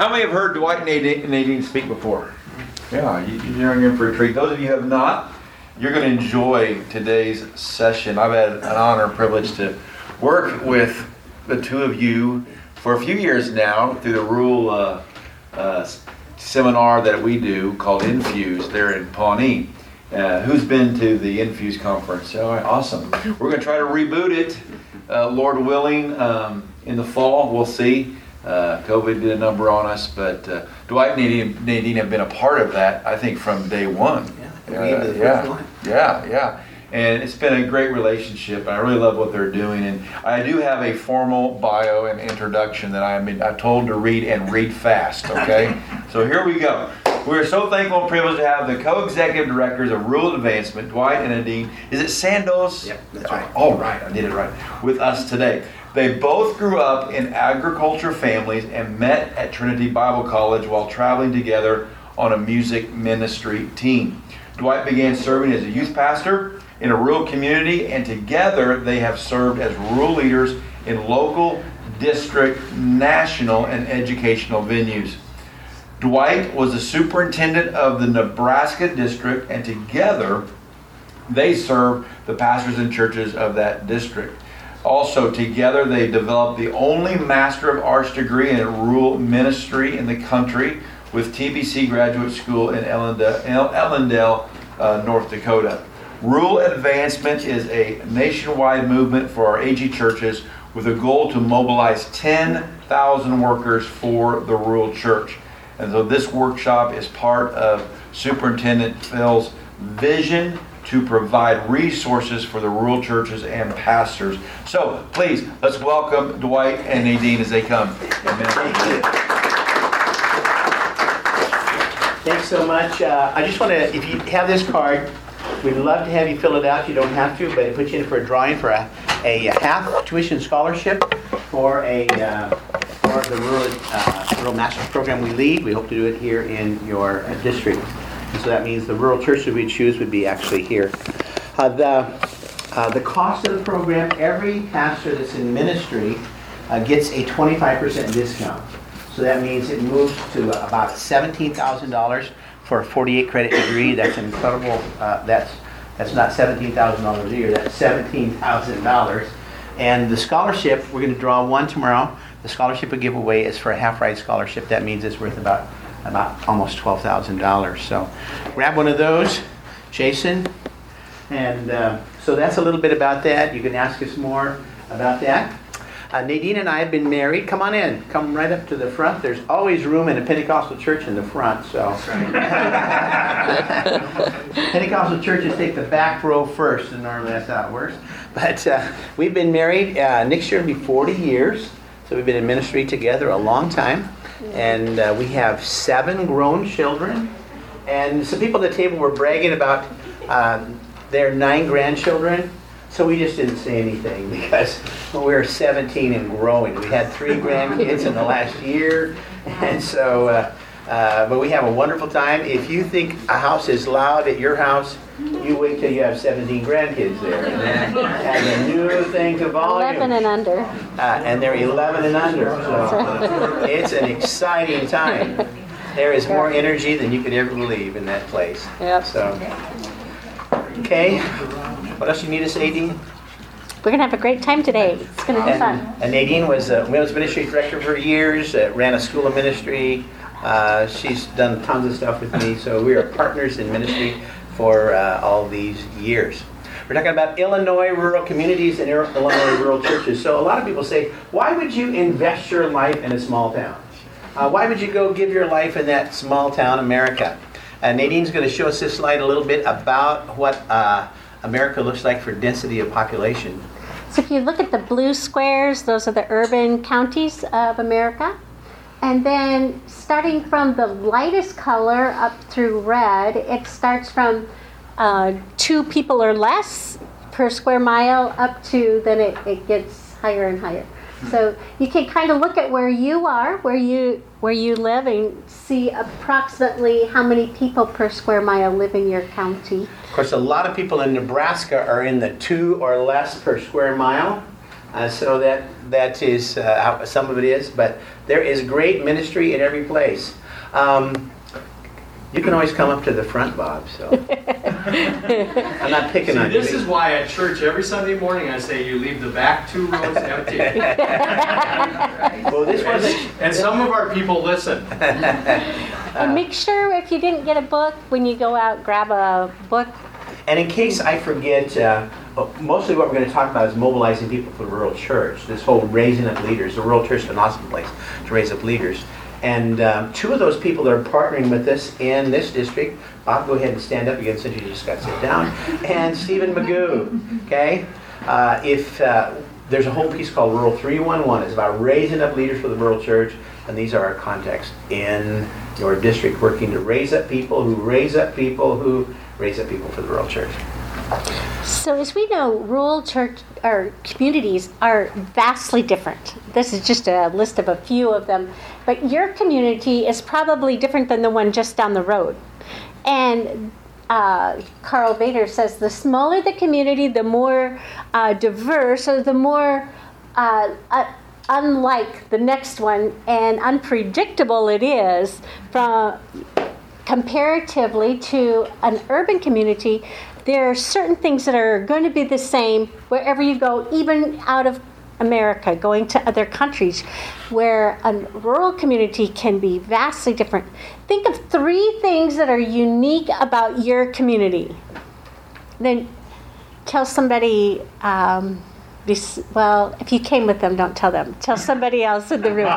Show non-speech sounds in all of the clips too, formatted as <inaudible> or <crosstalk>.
How many have heard Dwight and Nadine, speak before? Yeah, you, you're in for a treat. Those of you who have not, you're going to enjoy today's session. I've had an honor and privilege to work with the two of you for a few years now through the rural uh, uh, seminar that we do called Infuse there in Pawnee. Uh, who's been to the Infuse conference? Oh, awesome. We're going to try to reboot it, uh, Lord willing, um, in the fall. We'll see. Uh, COVID did a number on us, but uh, Dwight and Nadine, Nadine, have been a part of that, I think, from day one. Yeah, uh, yeah, yeah, yeah. And it's been a great relationship. I really love what they're doing. And I do have a formal bio and introduction that I'm, I'm told to read and read fast, okay? <laughs> so here we go. We're so thankful and privileged to have the co-executive directors of Rural Advancement, Dwight and Nadine. Is it Sandoz? Yep, that's right. All right, I did it right. With us today. They both grew up in agriculture families and met at Trinity Bible College while traveling together on a music ministry team. Dwight began serving as a youth pastor in a rural community, and together they have served as rural leaders in local, district, national, and educational venues. Dwight was the superintendent of the Nebraska district, and together they serve the pastors and churches of that district. Also, together they developed the only Master of Arts degree in rural ministry in the country with TBC Graduate School in Ellendale, uh, North Dakota. Rural Advancement is a nationwide movement for our AG churches with a goal to mobilize 10,000 workers for the rural church. And so this workshop is part of Superintendent Phil's vision to provide resources for the rural churches and pastors. So please, let's welcome Dwight and Nadine as they come. Amen. Thank you. Thanks so much. Uh, I just want to, if you have this card, we'd love to have you fill it out. You don't have to, but it puts you in for a drawing for a, a half tuition scholarship for a uh, for the rural, uh, rural master's program we lead. We hope to do it here in your district. So that means the rural church that we choose would be actually here. Uh, the, uh, the cost of the program, every pastor that's in ministry uh, gets a 25% discount. So that means it moves to about $17,000 for a 48 credit degree. That's incredible, uh, that's, that's not $17,000 a year, that's $17,000. And the scholarship, we're going to draw one tomorrow. The scholarship we give away is for a half ride scholarship. That means it's worth about about almost $12,000. So grab one of those, Jason. And uh, so that's a little bit about that. You can ask us more about that. Uh, Nadine and I have been married. Come on in. Come right up to the front. There's always room in a Pentecostal church in the front. So <laughs> Pentecostal churches take the back row first, and normally that's how it works. But uh, we've been married. Uh, next year will be 40 years. So we've been in ministry together a long time and uh, we have seven grown children. And some people at the table were bragging about um, their nine grandchildren. So we just didn't say anything because we were 17 and growing. We had three grandkids in the last year, and so. Uh, uh, but we have a wonderful time. If you think a house is loud at your house, you wait till you have 17 grandkids there. And then a new thing to volume. 11 and under. Uh, and they're 11 and under. So it's an exciting time. There is more energy than you could ever believe in that place. Yep. So, okay. What else you need to say, Dean? We're going to have a great time today. It's going to be And, fun. and Nadine was a women's ministry director for years, uh, ran a school of ministry. Uh, she's done tons of stuff with me, so we are partners in ministry for uh, all these years. We're talking about Illinois rural communities and Illinois rural churches. So a lot of people say, why would you invest your life in a small town? Uh, why would you go give your life in that small town America? Uh, Nadine's going to show us this slide a little bit about what uh, America looks like for density of population. So if you look at the blue squares, those are the urban counties of America. And then starting from the lightest color up through red, it starts from uh, two people or less per square mile up to then it, it gets higher and higher. So you can kind of look at where you are, where you where you live, and see approximately how many people per square mile live in your county. Of course, a lot of people in Nebraska are in the two or less per square mile. Uh, so that that is uh, how some of it is, but there is great ministry in every place. Um, you can always come up to the front, Bob. So <laughs> I'm not picking See, on you. this is why at church every Sunday morning I say you leave the back two rows <laughs> empty. well, this wasn't. And some of our people listen. <laughs> And make sure if you didn't get a book, when you go out, grab a book. And in case I forget, uh, mostly what we're going to talk about is mobilizing people for the rural church. This whole raising up leaders. The rural church is an awesome place to raise up leaders. And um, two of those people that are partnering with us in this district, Bob, go ahead and stand up again since you just got sit down, and Stephen Magoo. Okay, uh, if uh, there's a whole piece called Rural 311, it's about raising up leaders for the rural church, and these are our contacts in your district working to raise up people who raise up people who raise up people for the rural church. So, as we know, rural church or communities are vastly different. This is just a list of a few of them, but your community is probably different than the one just down the road. And uh, Carl Vader says the smaller the community, the more uh, diverse, or the more uh, uh, unlike the next one and unpredictable it is from comparatively to an urban community, there are certain things that are going to be the same wherever you go, even out of America, going to other countries, where a rural community can be vastly different. Think of three things that are unique about your community. Then tell somebody. Um, well, if you came with them, don't tell them. Tell somebody else in the room.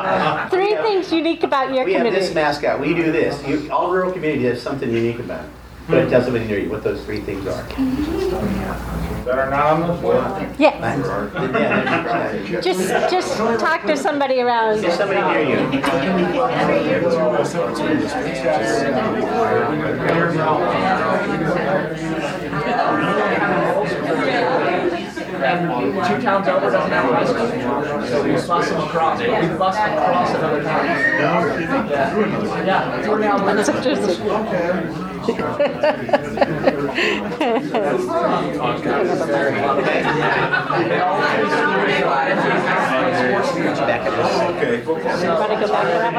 <laughs> Three things unique about your community. we have this mascot. We do this. You, all rural communities have something unique about it. Go ahead and tell somebody near you what those three things are. That are not on the board. Yeah, Yeah, just just talk to somebody around. There's somebody near you. Two towns over don't have bicycles. So we bus them across. We bus them across another town. Yeah, yeah. We're now That's interesting. Everybody go back to that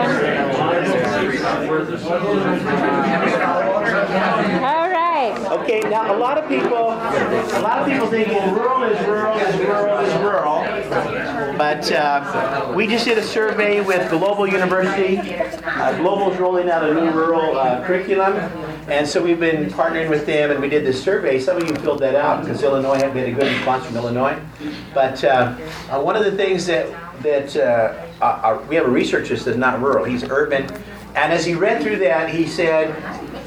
one? Okay, now a lot of people, a lot of people think, well, rural is rural is rural is rural. But uh, we just did a survey with Global University. Uh, Global's rolling out a new rural uh, curriculum. And so we've been partnering with them and we did this survey. Some of you filled that out because Illinois had been a good response from Illinois. But uh, uh, one of the things that, that uh, uh, we have a researcher that is not rural, he's urban. And as he read through that, he said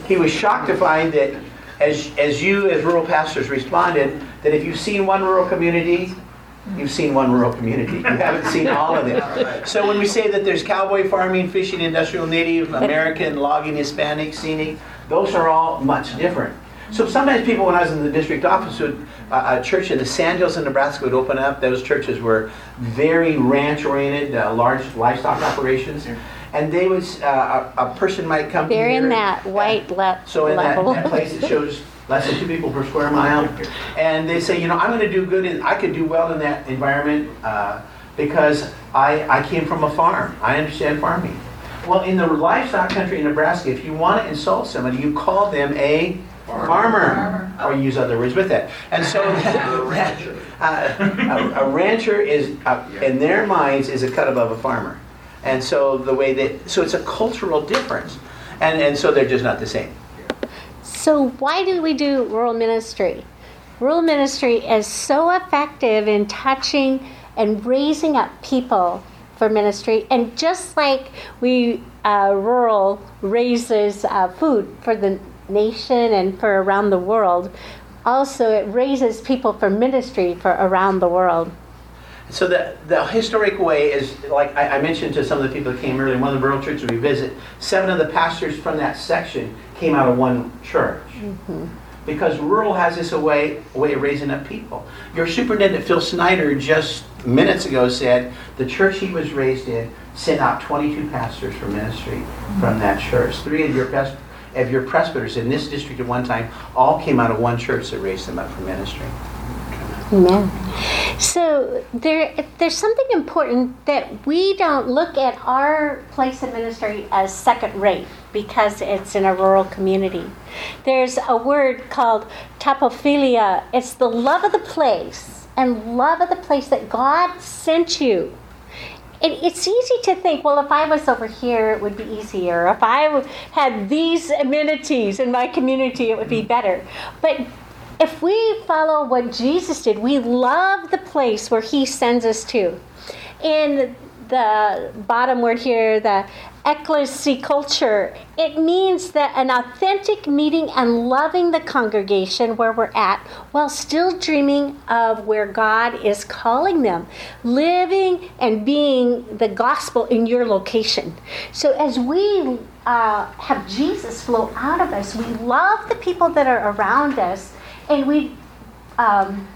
he was shocked to find that as, as you, as rural pastors, responded, that if you've seen one rural community, you've seen one rural community. You haven't seen all of them. So when we say that there's cowboy farming, fishing, industrial, native, American, logging, Hispanic, scenic, those are all much different. So sometimes people, when I was in the district office, would uh, a church in the Sand Hills in Nebraska would open up. Those churches were very ranch-oriented, uh, large livestock operations, and they would uh, a, a person might come. They're in that white le- so in that, level. that place, it shows less than two people per square mile. And they say, you know, I'm going to do good, in, I could do well in that environment uh, because I, I came from a farm. I understand farming. Well, in the livestock country in Nebraska, if you want to insult somebody, you call them a farmer, or use other words with that. And so, <laughs> <laughs> uh, a, a rancher is, uh, in their minds, is a cut above a farmer. And so the way that, so it's a cultural difference. And, and so they're just not the same. So, why do we do rural ministry? Rural ministry is so effective in touching and raising up people for ministry. And just like we, uh, rural raises uh, food for the nation and for around the world, also it raises people for ministry for around the world. So the, the historic way is, like I, I mentioned to some of the people that came earlier, one of the rural churches we visit, seven of the pastors from that section came out of one church. Mm-hmm. Because rural has this a way, a way of raising up people. Your superintendent, Phil Snyder, just minutes ago said the church he was raised in sent out 22 pastors for ministry from mm-hmm. that church. Three of your, pres- of your presbyters in this district at one time all came out of one church that raised them up for ministry. Amen. So there, there's something important that we don't look at our place of ministry as second rate because it's in a rural community. There's a word called topophilia. It's the love of the place and love of the place that God sent you. It, it's easy to think, well, if I was over here, it would be easier. If I had these amenities in my community, it would be better. But if we follow what Jesus did, we love the place where He sends us to. In the bottom word here, the ecclesi culture, it means that an authentic meeting and loving the congregation where we're at while still dreaming of where God is calling them, living and being the gospel in your location. So as we uh, have Jesus flow out of us, we love the people that are around us, and we. Um,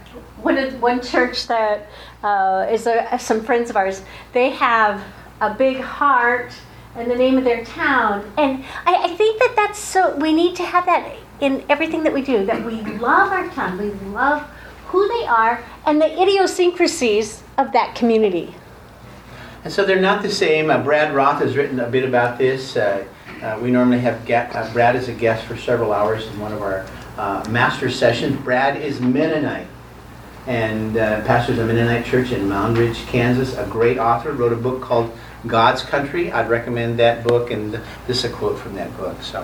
one, one church that uh, is a, some friends of ours, they have a big heart and the name of their town. And I, I, think that that's so, we need to have that in everything that we do, that we love our town, we love who they are, and the idiosyncrasies of that community. And so they're not the same. Uh, Brad Roth has written a bit about this. Uh, uh, we normally have get, uh, Brad as a guest for several hours in one of our uh, master sessions. Brad is Mennonite and uh, pastors a Mennonite church in Moundridge, Kansas. A great author wrote a book called God's Country. I'd recommend that book, and this is a quote from that book. So,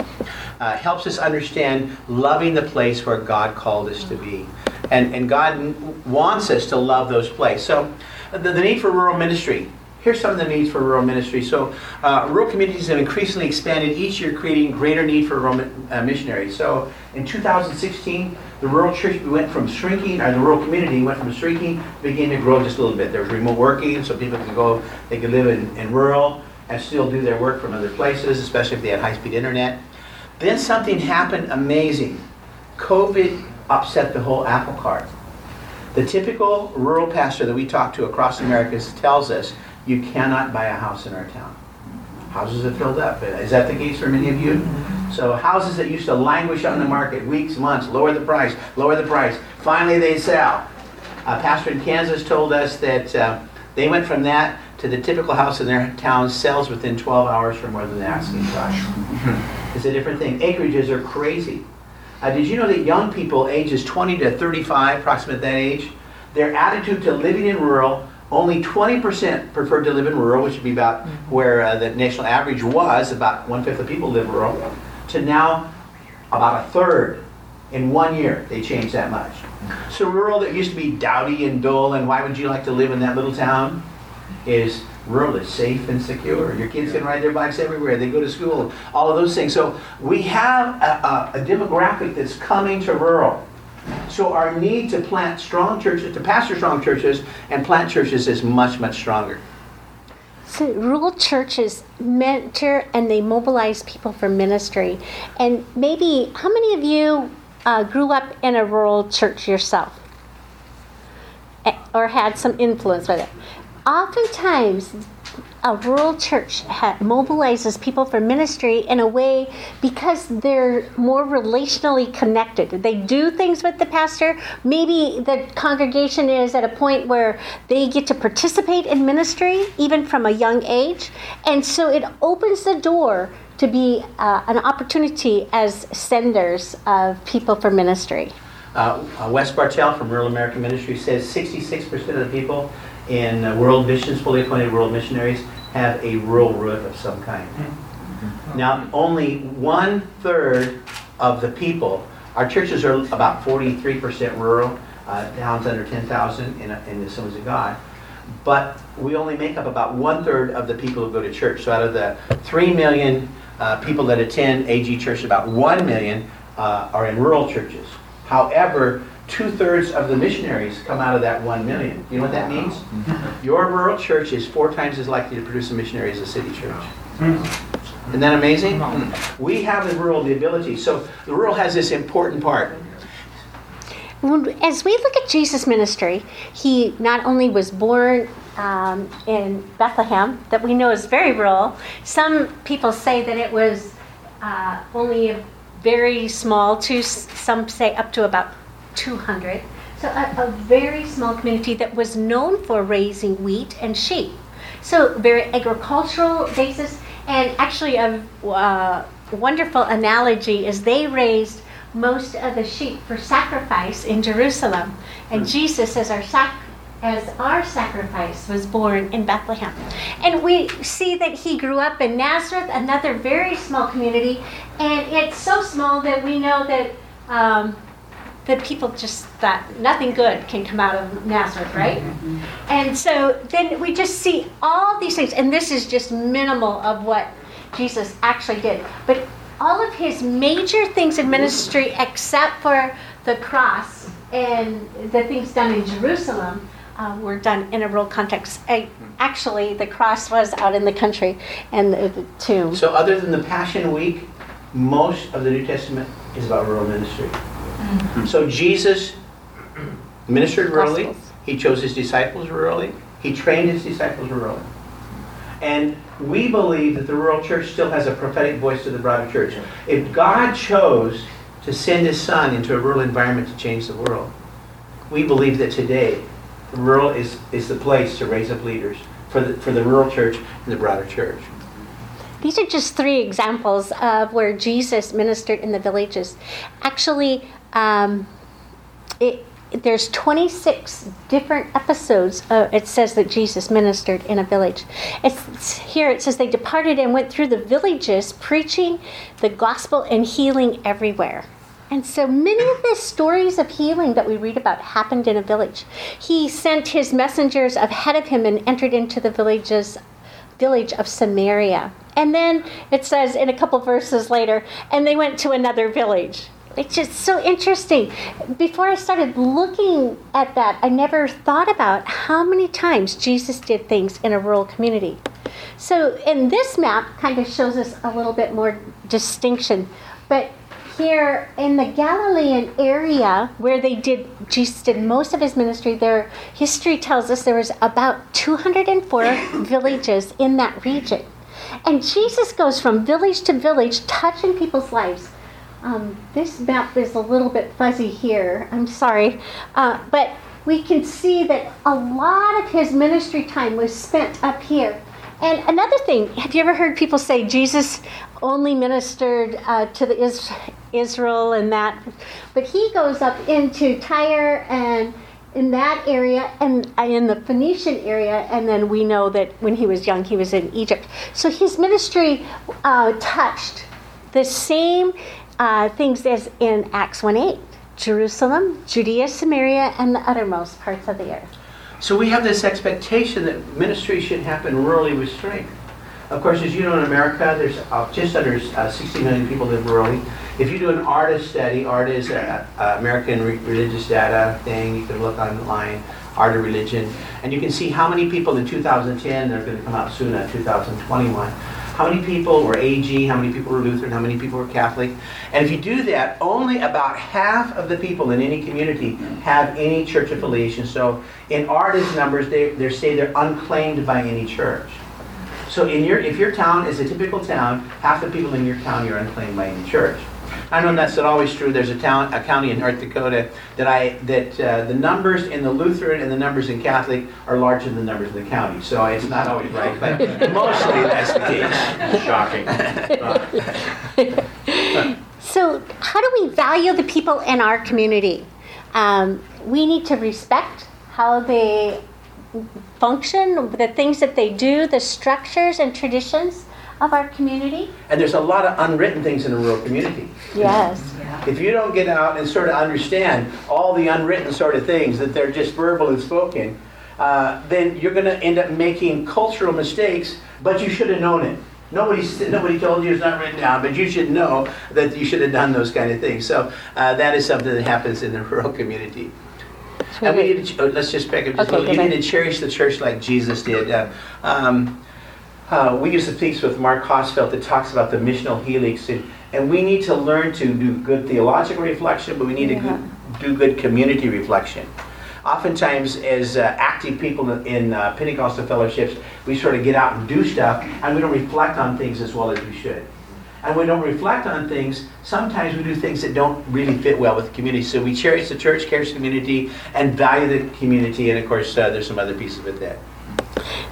uh, helps us understand loving the place where God called us to be, and and God wants us to love those places. So, the, the need for rural ministry. Here's some of the needs for rural ministry. So, uh, rural communities have increasingly expanded each year, creating greater need for rural uh, missionaries. So, in 2016, the rural church went from shrinking, or the rural community went from shrinking, began to grow just a little bit. There was remote working, so people could go, they could live in, in rural and still do their work from other places, especially if they had high-speed internet. Then something happened amazing. COVID upset the whole apple cart. The typical rural pastor that we talk to across America tells us you cannot buy a house in our town. Houses have filled up. Is that the case for many of you? So houses that used to languish on the market weeks, months, lower the price, lower the price. Finally, they sell. A pastor in Kansas told us that uh, they went from that to the typical house in their town sells within 12 hours for more than the asking price. it's a different thing. Acreages are crazy. Uh, did you know that young people ages 20 to 35, approximate that age, their attitude to living in rural only 20% preferred to live in rural, which would be about where uh, the national average was, about one fifth of people live rural, to now about a third. In one year, they changed that much. So rural that used to be dowdy and dull, and why would you like to live in that little town? Is rural is safe and secure. Your kids can ride their bikes everywhere. They go to school. All of those things. So we have a, a, a demographic that's coming to rural. So our need to plant strong churches, to pastor strong churches and plant churches is much, much stronger. So rural churches mentor and they mobilize people for ministry. And maybe, how many of you uh, grew up in a rural church yourself? Or had some influence with it? Oftentimes, a rural church ha- mobilizes people for ministry in a way because they're more relationally connected. They do things with the pastor. Maybe the congregation is at a point where they get to participate in ministry even from a young age. And so it opens the door to be uh, an opportunity as senders of people for ministry. Uh, uh, Wes Bartell from Rural American Ministry says 66% of the people in uh, world missions, fully appointed world missionaries, have a rural root of some kind. Now, only one third of the people, our churches are about 43% rural, uh, towns under 10,000 in, in the Assemblies of God, but we only make up about one third of the people who go to church. So out of the 3 million uh, people that attend AG Church, about 1 million uh, are in rural churches. However, two thirds of the missionaries come out of that one million. You know what that means? Your rural church is four times as likely to produce a missionary as a city church. Isn't that amazing? We have in rural the ability. So the rural has this important part. As we look at Jesus' ministry, he not only was born um, in Bethlehem, that we know is very rural. Some people say that it was uh, only a very small, to some say up to about 200. So a, a very small community that was known for raising wheat and sheep. So very agricultural basis, and actually a uh, wonderful analogy is they raised most of the sheep for sacrifice in Jerusalem, and Jesus as our sac as our sacrifice was born in Bethlehem. And we see that he grew up in Nazareth, another very small community, and it's so small that we know that um, that people just thought nothing good can come out of Nazareth, right? And so then we just see all these things, and this is just minimal of what Jesus actually did. But all of his major things in ministry, except for the cross and the things done in Jerusalem, uh, were done in a rural context. I, actually, the cross was out in the country, and the, the tomb. So other than the Passion Week, most of the New Testament is about rural ministry. Mm-hmm. So Jesus ministered rurally. He chose his disciples rurally. He trained his disciples rurally. And we believe that the rural church still has a prophetic voice to the broader church. If God chose to send his son into a rural environment to change the world, we believe that today, the rural is, is the place to raise up leaders for the, for the rural church and the broader church. These are just three examples of where Jesus ministered in the villages. Actually, um, it, there's 26 different episodes. Uh, it says that Jesus ministered in a village. It's here. It says they departed and went through the villages, preaching the gospel and healing everywhere. And so many of the stories of healing that we read about happened in a village. He sent his messengers ahead of him and entered into the villages village of Samaria. And then it says in a couple verses later, and they went to another village. It's just so interesting. Before I started looking at that, I never thought about how many times Jesus did things in a rural community. So, in this map, kind of shows us a little bit more distinction. But here in the Galilean area where they did Jesus did most of his ministry, their history tells us there was about 204 <coughs> villages in that region. And Jesus goes from village to village, touching people's lives. Um, this map is a little bit fuzzy here. I'm sorry. Uh, but we can see that a lot of his ministry time was spent up here. And another thing, have you ever heard people say Jesus only ministered uh, to the Is- Israel and that? But he goes up into Tyre and in that area and uh, in the Phoenician area, and then we know that when he was young, he was in Egypt. So his ministry uh, touched the same uh, things as in Acts 1 8 Jerusalem, Judea, Samaria, and the uttermost parts of the earth. So we have this expectation that ministry should happen rurally with strength. Of course, as you know, in America, there's uh, just under uh, 60 million people live rurally. If you do an ARDA study, ARDA is an American Re- Religious Data thing. You can look online, ARDA Religion, and you can see how many people in 2010, they're going to come out soon, uh, 2021, how many people were AG, how many people were Lutheran, how many people were Catholic. And if you do that, only about half of the people in any community have any church affiliation. So in ARDA's numbers, they, they say they're unclaimed by any church. So in your, if your town is a typical town, half the people in your county are unclaimed by any church. I know that's not always true. There's a town, a county in North Dakota that I, that uh, the numbers in the Lutheran and the numbers in Catholic are larger than the numbers in the county. So it's not always right, but <laughs> mostly that's the case. Shocking. <laughs> So, how do we value the people in our community? Um, we need to respect how they function, the things that they do, the structures and traditions of our community. And there's a lot of unwritten things in a rural community. Yes. If you don't get out and sort of understand all the unwritten sort of things that they're just verbal and spoken, uh, then you're going to end up making cultural mistakes, but you should have known it. Nobody, nobody told you it's not written down, but you should know that you should have done those kind of things. So uh, that is something that happens in the rural community. And we need to, oh, let's just back up just Okay, a little. You need to cherish the church like Jesus did. Uh, um, uh, we use a piece with Mark Hosfeld that talks about the missional helix, and, and we need to learn to do good theological reflection, but we need to Yeah. go- do good community reflection. Oftentimes, as uh, active people in- uh, Pentecostal fellowships, we sort of get out and do stuff, and we don't reflect on things as well as we should. and we don't reflect on things, sometimes we do things that don't really fit well with the community. So we cherish the church, cherish the community, and value the community. And of course, uh, there's some other pieces with that.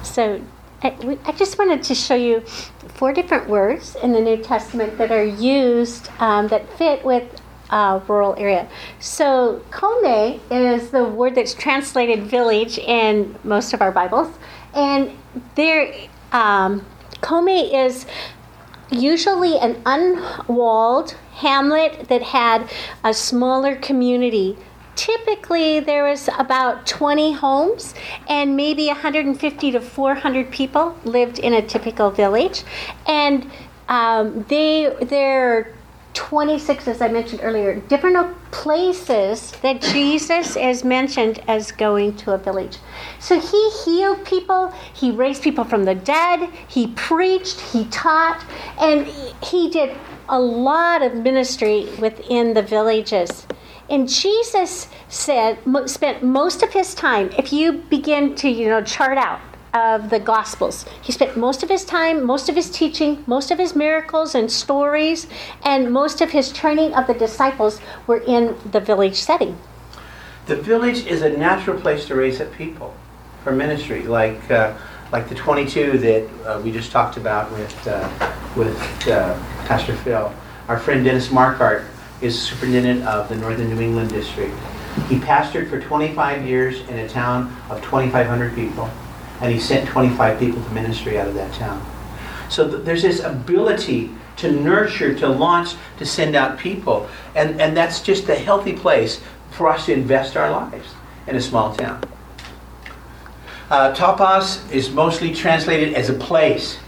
So I, just wanted to show you four different words in the New Testament that are used um, that fit with uh, rural area. So kome is the word that's translated village in most of our Bibles, and there um, kome is usually an unwalled hamlet that had a smaller community. Typically, there was about 20 homes, and maybe 150 to 400 people lived in a typical village. And um, they, they're 26, as I mentioned earlier, different places that Jesus is mentioned as going to a village. So he healed people, he raised people from the dead, he preached, he taught, and he did a lot of ministry within the villages. And Jesus said, spent most of his time, if you begin to, you know, chart out of the Gospels. He spent most of his time, most of his teaching, most of his miracles and stories, and most of his training of the disciples were in the village setting. The village is a natural place to raise up people for ministry, like uh, like the 22 that uh, we just talked about with uh, with uh, Pastor Phil. Our friend Dennis Marquardt is superintendent of the Northern New England district. He pastored for 25 years in a town of 2,500 people, and he sent 25 people to ministry out of that town. So th- there's this ability to nurture, to launch, to send out people. And, and that's just a healthy place for us to invest our lives in a small town. Uh, topos is mostly translated as a place.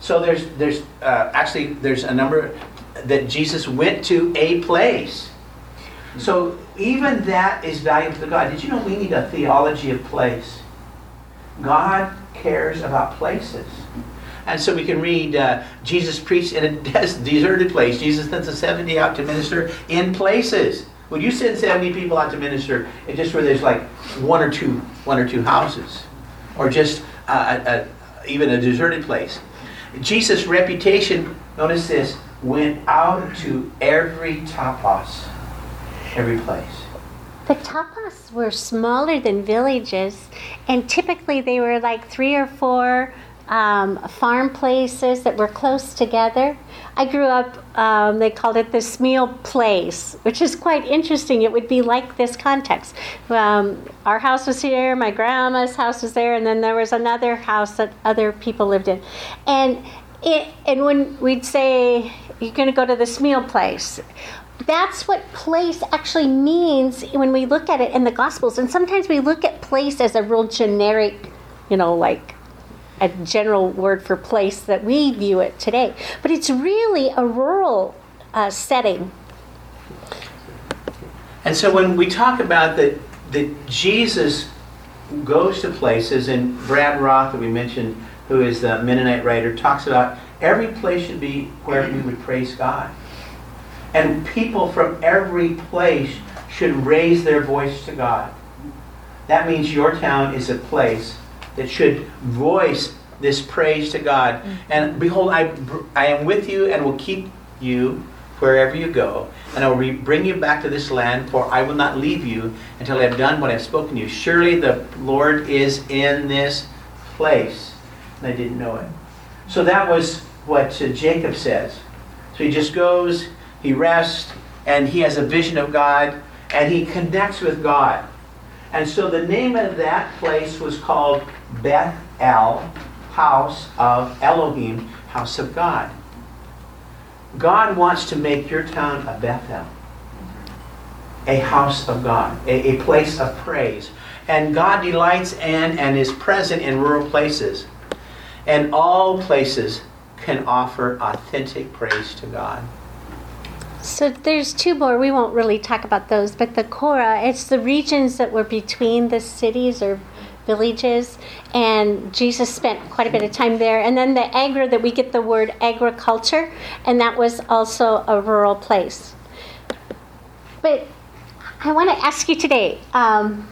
So there's, there's uh, actually there's a number that Jesus went to a place. So even that is valuable to God. Did you know we need a theology of place? God cares about places. And so we can read uh, Jesus preached in a <laughs> des- deserted place. Jesus sent the 70 out to minister in places. Would you send 70 people out to minister in just where there's like one or two, one or two houses? Or just uh, a, a, even a deserted place? Jesus' reputation, notice this, went out to every topos, every place. The topoi were smaller than villages, and typically they were like three or four um, farm places that were close together. I grew up, um, they called it the Smeal Place, which is quite interesting. It would be like this context. Um, our house was here, my grandma's house was there, and then there was another house that other people lived in. And it, and when we'd say, you're going to go to this meal Place, that's what place actually means when we look at it in the Gospels. And sometimes we look at place as a real generic, you know, like a general word for place that we view it today. But it's really a rural uh, setting. And so when we talk about that, that Jesus goes to places, and Brad Roth, that we mentioned, who is the Mennonite writer, talks about every place should be where we would praise God. And people from every place should raise their voice to God. That means your town is a place that should voice this praise to God. Mm. And behold, I, I am with you and will keep you wherever you go, and I will re- bring you back to this land, for I will not leave you until I have done what I have spoken to you. Surely the Lord is in this place. And I didn't know it. So that was what uh, Jacob says. So he just goes, he rests, and he has a vision of God, and he connects with God. And so the name of that place was called Beth El, house of Elohim, house of God. God wants to make your town a Bethel, a house of God, a, a place of praise. And God delights in and is present in rural places. And all places can offer authentic praise to God. So there's two more. We won't really talk about those, but the chora, it's the regions that were between the cities or villages, and Jesus spent quite a bit of time there. And then the Agra, that we get the word agriculture, and that was also a rural place. But I want to ask you today, um,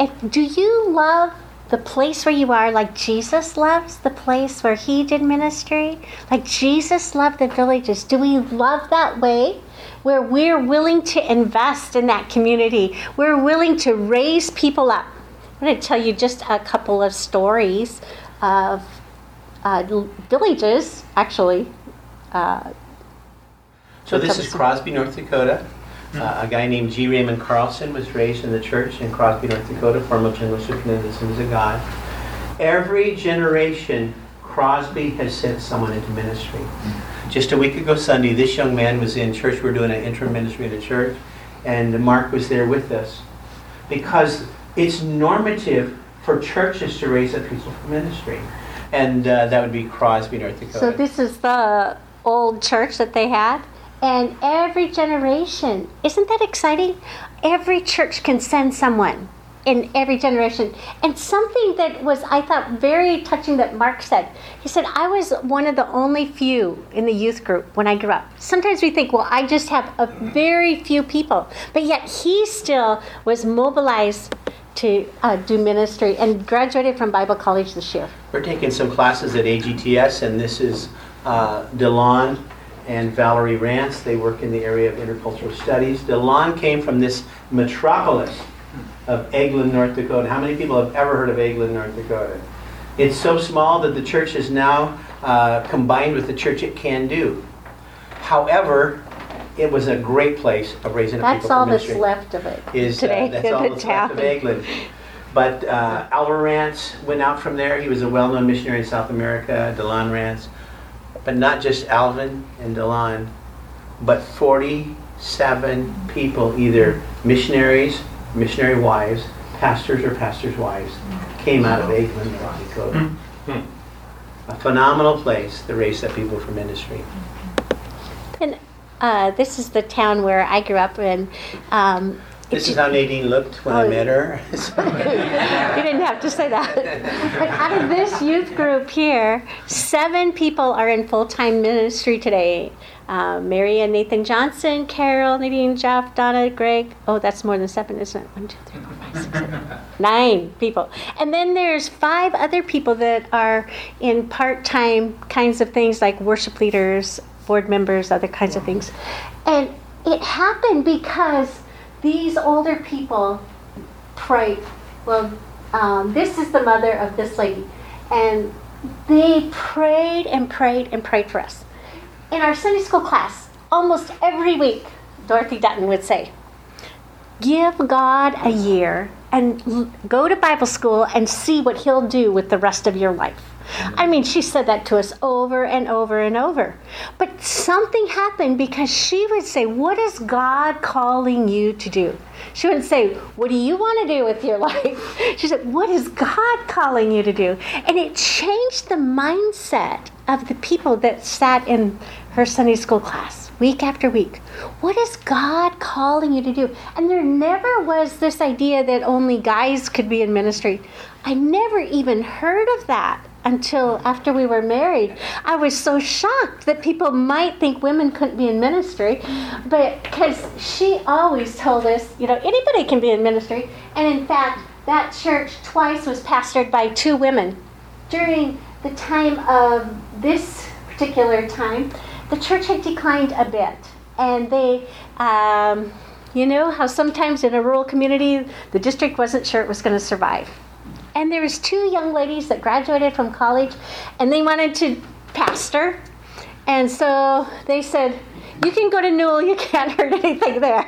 if, do you love the place where you are, like Jesus loves the place where he did ministry, like Jesus loved the villages. Do we love that way? Where we're willing to invest in that community, we're willing to raise people up. I'm going to tell you just a couple of stories of uh, villages, actually. Uh, So this is Crosby, North Dakota. Uh, a guy named G. Raymond Carlson was raised in the church in Crosby, North Dakota, former general superintendent of of God. Every generation, Crosby has sent someone into ministry. Just a week ago Sunday, this young man was in church. We are doing an interim ministry in the church, and Mark was there with us because it's normative for churches to raise up people for ministry, and uh, that would be Crosby, North Dakota. So this is the old church that they had. And every generation, isn't that exciting? Every church can send someone in every generation. And something that was, I thought, very touching that Mark said. He said, I was one of the only few in the youth group when I grew up. Sometimes we think, well, I just have a very few people. But yet he still was mobilized to uh, do ministry and graduated from Bible College this year. We're taking some classes at AGTS, and this is uh, DeLon and Valerie Rance. They work in the area of intercultural studies. DeLon came from this metropolis of Egeland, North Dakota. How many people have ever heard of Egeland, North Dakota? It's so small that the church is now uh, combined with the church at Cando. However, it was a great place of raising That's people all that's left of it Is, uh, today that's <laughs> all the that's left of town. Egeland. But uh, Alva Rance went out from there. He was a well-known missionary in South America. Delon Rance, but not just Alvin and Delon, but 47 people, either missionaries, missionary wives, pastors or pastors' wives, came out of Egeland, North Dakota. A phenomenal place to raise up people for ministry. And uh, this is the town where I grew up in. Um, This is how Nadine looked when I Oh, met her. <laughs> <laughs> you didn't have to say that. But out of this youth group here, seven people are in full time ministry today. Uh, Mary and Nathan Johnson, Carol, Nadine, Jeff, Donna, Greg. Oh, that's more than seven, isn't it? One, two, three, four, five, six, seven. <laughs> Nine people. And then there's five other people that are in part time kinds of things like worship leaders, board members, other kinds of things. And it happened because these older people prayed. Well, um, this is the mother of this lady, and they prayed and prayed and prayed for us. In our Sunday school class, almost every week, Dorothy Dutton would say, Give God a year and go to Bible school and see what He'll do with the rest of your life. I mean, she said that to us over and over and over. But something happened because she would say, What is God calling you to do? She wouldn't say, What do you want to do with your <laughs> life? She said, What is God calling you to do? And it changed the mindset of the people that sat in her Sunday school class week after week. What is God calling you to do? And there never was this idea that only guys could be in ministry. I never even heard of that until after we were married. I was so shocked that people might think women couldn't be in ministry, but because she always told us, you know, anybody can be in ministry. And in fact, that church twice was pastored by two women. During the time of this particular time, the church had declined a bit. And they, um, you know, how sometimes in a rural community, the district wasn't sure it was going to survive. And there was two young ladies that graduated from college, and they wanted to pastor. And so they said, "You can go to Newell. You can't hurt anything there."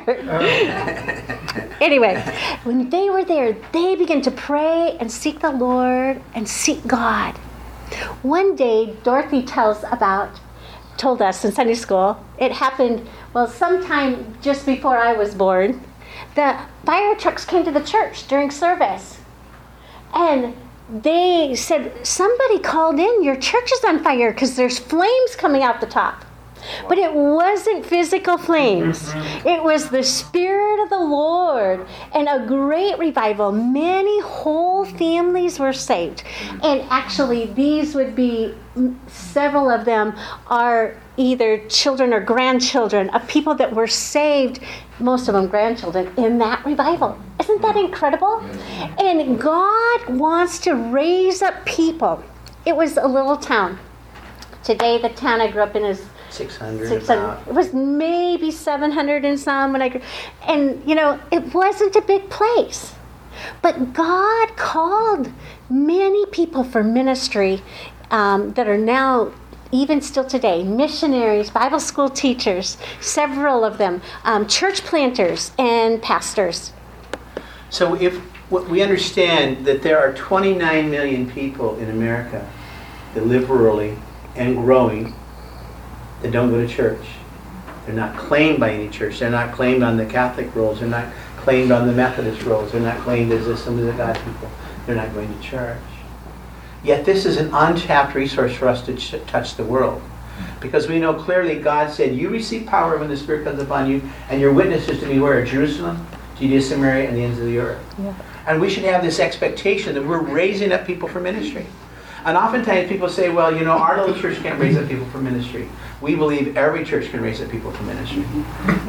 <laughs> anyway, when they were there, they began to pray and seek the Lord and seek God. One day, Dorothy tells about told us in Sunday school. It happened well sometime just before I was born. The fire trucks came to the church during service, and they said somebody called in. Your church is on fire because there's flames coming out the top. But it wasn't physical flames. Mm-hmm. It was the Spirit of the Lord and a great revival. Many whole families were saved. And actually, these would be several of them are either children or grandchildren of people that were saved, most of them grandchildren, in that revival. Isn't that incredible? And God wants to raise up people. It was a little town. Today, the town I grew up in is 600 600. about. It was maybe 700 and some when I grew. And you know, it wasn't a big place. But God called many people for ministry um, that are now, even still today, missionaries, Bible school teachers, several of them, um, church planters, and pastors. So if we understand that there are 29 million people in America that live rurally and growing that don't go to church. They're not claimed by any church. They're not claimed on the Catholic rolls. They're not claimed on the Methodist rolls. They're not claimed as Assemblies of God people. They're not going to church. Yet this is an untapped resource for us to ch- touch the world. Because we know clearly God said, You receive power when the Spirit comes upon you, and your witnesses to me where? Jerusalem, Judea, Samaria, and the ends of the earth. And we should have this expectation that we're raising up people for ministry. And oftentimes people say, well, you know, our little church can't raise up people for ministry. We believe every church can raise up people for ministry.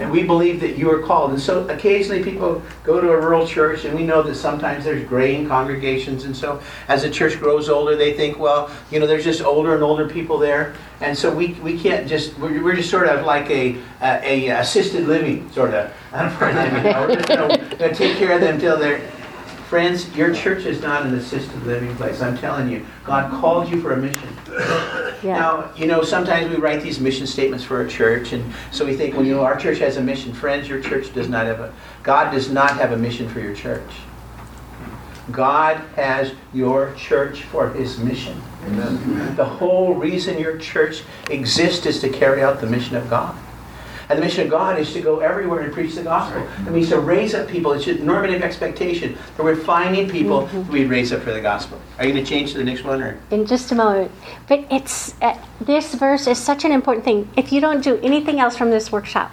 And we believe that you are called. And so occasionally people go to a rural church, and we know that sometimes there's graying congregations. And so as the church grows older, they think, well, you know, there's just older and older people there. And so we, we can't just, we're, we're just sort of like a, a, a assisted living, sort of. Them, <laughs> you know, we're just going to take care of them till they're, Friends, your church is not an assisted living place. I'm telling you, God called you for a mission. Yeah. Now, you know, sometimes we write these mission statements for a church, and so we think, well, you know, our church has a mission. Friends, your church does not have a, God does not have a mission for your church. God has your church for his mission. The whole reason your church exists is to carry out the mission of God. And the mission of God is to go everywhere and preach the gospel. It means to raise up people. It's just normative expectation that we're finding people that we raise up for the gospel. Are you going to change to the next one? or? in just a moment. But it's uh, this verse is such an important thing. If you don't do anything else from this workshop,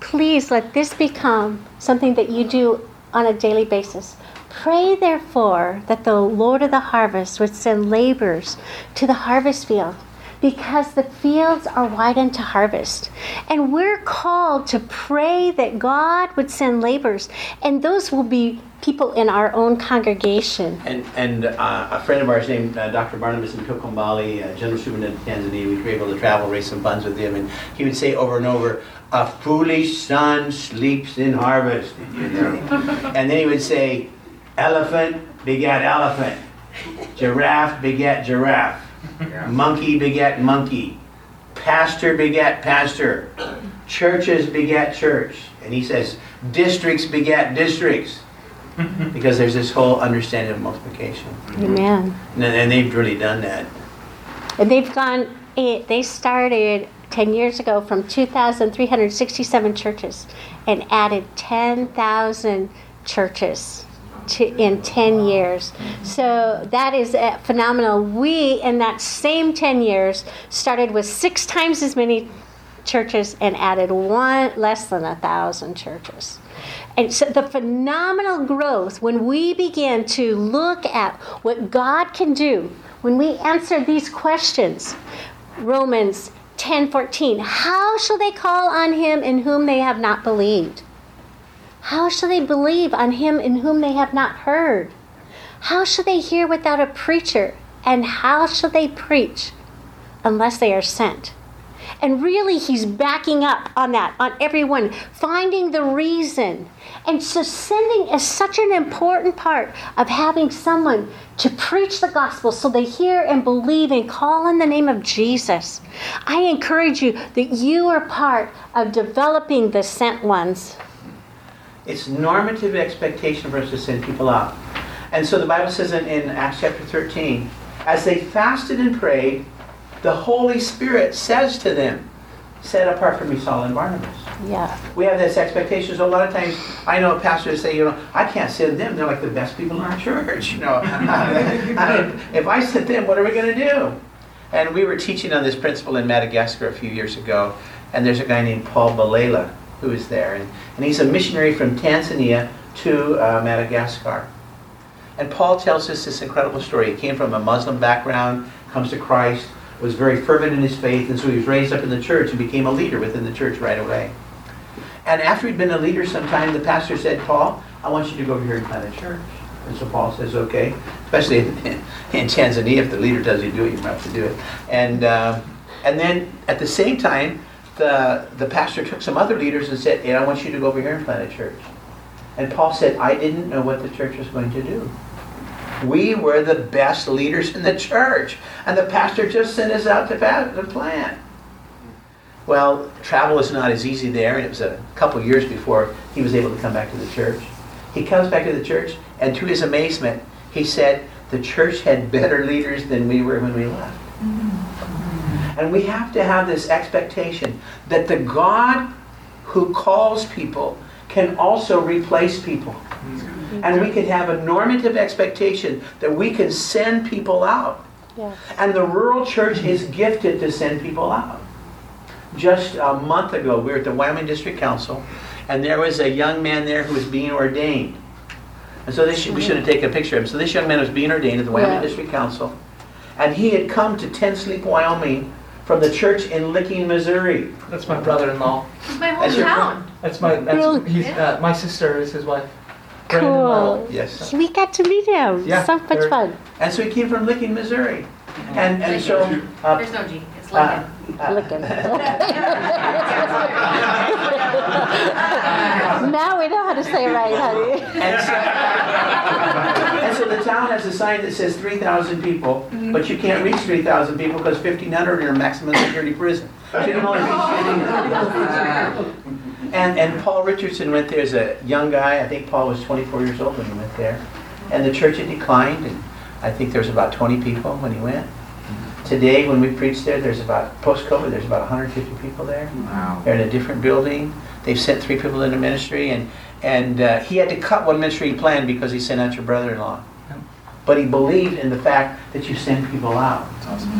please let this become something that you do on a daily basis. Pray therefore that the Lord of the harvest would send laborers to the harvest field because the fields are wide unto harvest. And we're called to pray that God would send laborers, and those will be people in our own congregation. And, and uh, a friend of ours named uh, Dr. Barnabas Mtokambali, uh, General Superintendent of Tanzania, we were able to travel, raise some funds with him, and he would say over and over, a foolish son sleeps in harvest. <laughs> and then he would say, elephant begat elephant, giraffe begat giraffe, monkey begat monkey, pastor begat pastor, churches begat church. And he says, districts begat districts. <laughs> because there's this whole understanding of multiplication. Amen. And, and they've really done that. And they've gone, eh, they started 10 years ago from 2,367 churches and added 10,000 churches to, in 10 years. So that is phenomenal. We, in that same 10 years, started with six times as many churches and added one less than a thousand churches. And so the phenomenal growth when we begin to look at what God can do, when we answer these questions, Romans 10 14, how shall they call on him in whom they have not believed? How shall they believe on him in whom they have not heard? How shall they hear without a preacher? And how shall they preach unless they are sent? And really, he's backing up on that, on everyone, finding the reason. And so, sending is such an important part of having someone to preach the gospel so they hear and believe and call in the name of Jesus. I encourage you that you are part of developing the sent ones. It's normative expectation for us to send people out. And so the Bible says in, in Acts chapter 13, as they fasted and prayed, the Holy Spirit says to them, Set apart for me Saul and Barnabas. Yeah. We have this expectation. So a lot of times, I know pastors say, you know, I can't send them. They're like the best people in our church. You know, <laughs> I- if I send them, what are we going to do? And we were teaching on this principle in Madagascar a few years ago. And there's a guy named Paul Balela who is there. And, and he's a missionary from Tanzania to uh, Madagascar. And Paul tells us this incredible story. He came from a Muslim background, comes to Christ, was very fervent in his faith, and so he was raised up in the church and became a leader within the church right away. And after he'd been a leader some time, the pastor said, Paul, I want you to go over here and plant a church. And so Paul says, okay, especially in, <laughs> in Tanzania, if the leader to do it, you have to do it. And, um, and then at the same time, the, the pastor took some other leaders and said, and I want you to go over here and plant a church. And Paul said, I didn't know what the church was going to do. We were the best leaders in the church. And the pastor just sent us out to, to plant. Well, travel is not as easy there, and it was a couple years before he was able to come back to the church. He comes back to the church, and to his amazement, he said, The church had better leaders than we were when we left. And we have to have this expectation that the God who calls people can also replace people. Mm-hmm. And we can have a normative expectation that we can send people out. Yeah. And the rural church is gifted to send people out. Just a month ago, we were at the Wyoming District Council, and there was a young man there who was being ordained. And so this, we mm-hmm. should have taken a picture of him. So this young man was being ordained at the Wyoming Yeah. District Council, and he had come to Ten Sleep, Wyoming, from the church in Licking, Missouri. That's my brother-in-law. It's my That's your hometown. That's my, that's, Really? he's, uh, my sister is his wife. Brandon Cool. Lyle. Yes. We got to meet him. Yeah, so much very- fun. And so he came from Licking, Missouri. And, and so. uh, There's no G. It's uh, Lincoln. uh, Look now we know how to say it right, honey. And so the town has a sign that says 3,000 people, but you can't reach 3,000 people because 1,500 are in maximum security prison. So you can only reach 1,500. And, and Paul Richardson went there as a young guy. I think Paul was 24 years old when he went there. And the church had declined, and I think there was about 20 people when he went. Today, when we preach there, there's about, post-COVID, there's about 150 people there. Wow. They're in a different building. They've sent three people into ministry, and and uh, he had to cut one ministry he planned because he sent out your brother-in-law. But he believed in the fact that you send people out.